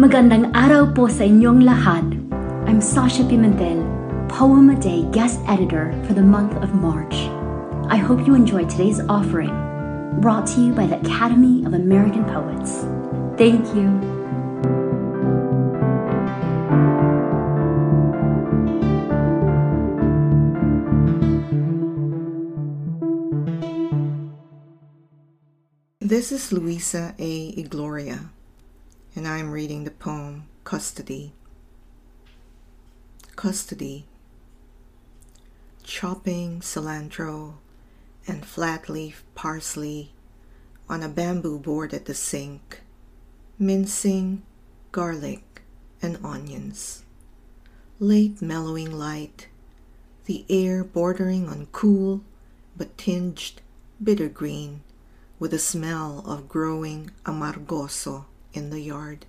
Magandang araw po sa inyong lahat. I'm Sasha Pimentel, Poem a Day guest editor for the month of March. I hope you enjoy today's offering, brought to you by the Academy of American Poets. Thank you. This is Luisa A. Igloria and I am reading the poem Custody. Custody. Chopping cilantro and flat leaf parsley on a bamboo board at the sink, mincing garlic and onions. Late mellowing light, the air bordering on cool but tinged bitter green with the smell of growing amargoso in the yard.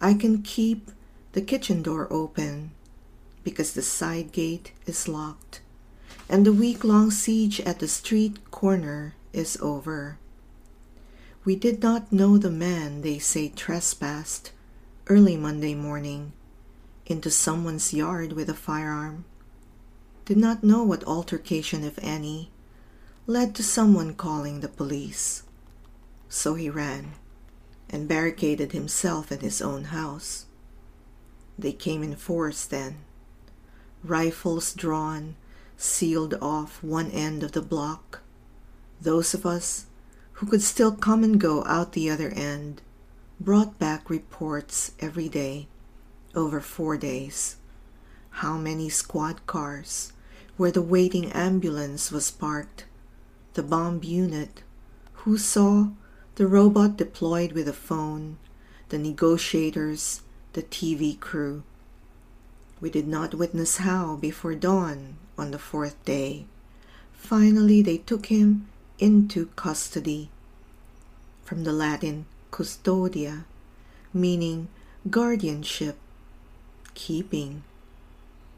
I can keep the kitchen door open because the side gate is locked and the week long siege at the street corner is over. We did not know the man they say trespassed early Monday morning into someone's yard with a firearm. Did not know what altercation, if any, led to someone calling the police. So he ran and barricaded himself in his own house. They came in force then, rifles drawn, sealed off one end of the block. Those of us who could still come and go out the other end brought back reports every day, over four days. How many squad cars, where the waiting ambulance was parked, the bomb unit, who saw the robot deployed with a phone, the negotiators, the TV crew. We did not witness how, before dawn on the fourth day, finally they took him into custody. From the Latin custodia, meaning guardianship, keeping,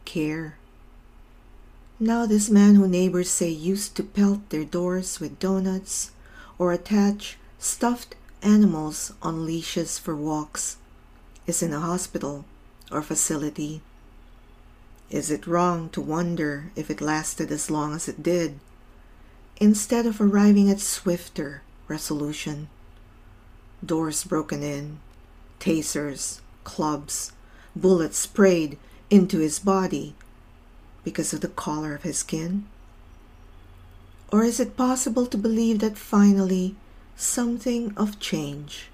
care. Now, this man who neighbors say used to pelt their doors with donuts or attach stuffed animals on leashes for walks is in a hospital or facility. Is it wrong to wonder if it lasted as long as it did, instead of arriving at swifter resolution? Doors broken in, tasers, clubs, bullets sprayed into his body because of the color of his skin? Or is it possible to believe that finally something of change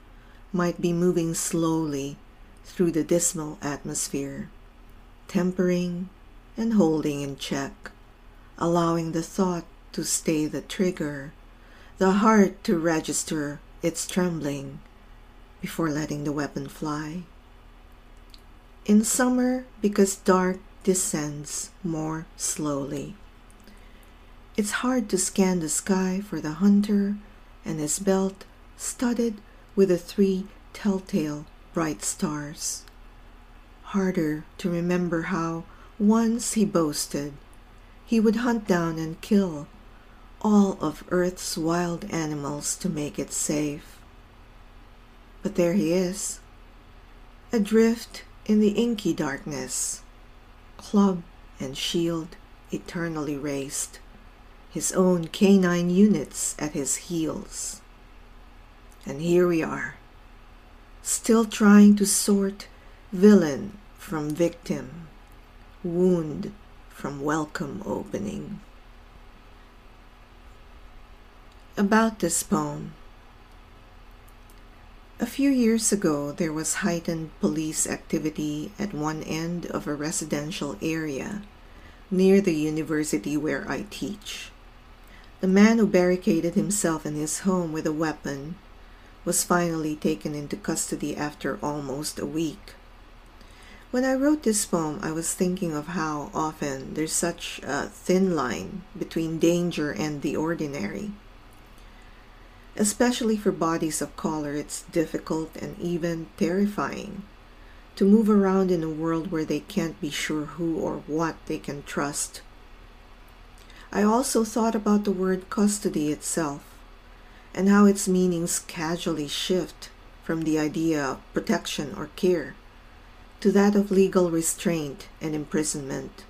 might be moving slowly through the dismal atmosphere, tempering and holding in check, allowing the thought to stay the trigger, the heart to register its trembling before letting the weapon fly. In summer, because dark descends more slowly. It's hard to scan the sky for the hunter and his belt studded with the three telltale bright stars. Harder to remember how once he boasted he would hunt down and kill all of Earth's wild animals to make it safe. But there he is, adrift in the inky darkness, club and shield eternally raised his own canine units at his heels. And here we are, still trying to sort villain from victim, wound from welcome opening. About this poem. A few years ago, there was heightened police activity at one end of a residential area near the university where I teach. The man who barricaded himself in his home with a weapon was finally taken into custody after almost a week. When I wrote this poem, I was thinking of how often there's such a thin line between danger and the ordinary. Especially for bodies of color, it's difficult and even terrifying to move around in a world where they can't be sure who or what they can trust. I also thought about the word custody itself and how its meanings casually shift from the idea of protection or care to that of legal restraint and imprisonment.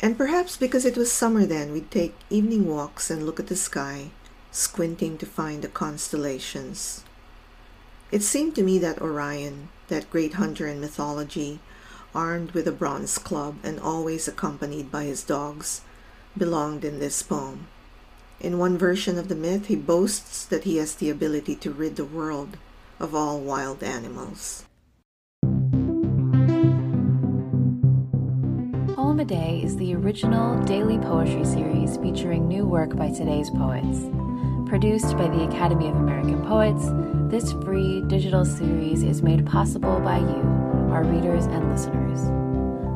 And perhaps because it was summer then, we'd take evening walks and look at the sky, squinting to find the constellations. It seemed to me that Orion, that great hunter in mythology, armed with a bronze club and always accompanied by his dogs, belonged in this poem. In one version of the myth, he boasts that he has the ability to rid the world of all wild animals. Poem a Day is the original daily poetry series featuring new work by today's poets. Produced by the Academy of American Poets, this free digital series is made possible by you, our readers and listeners.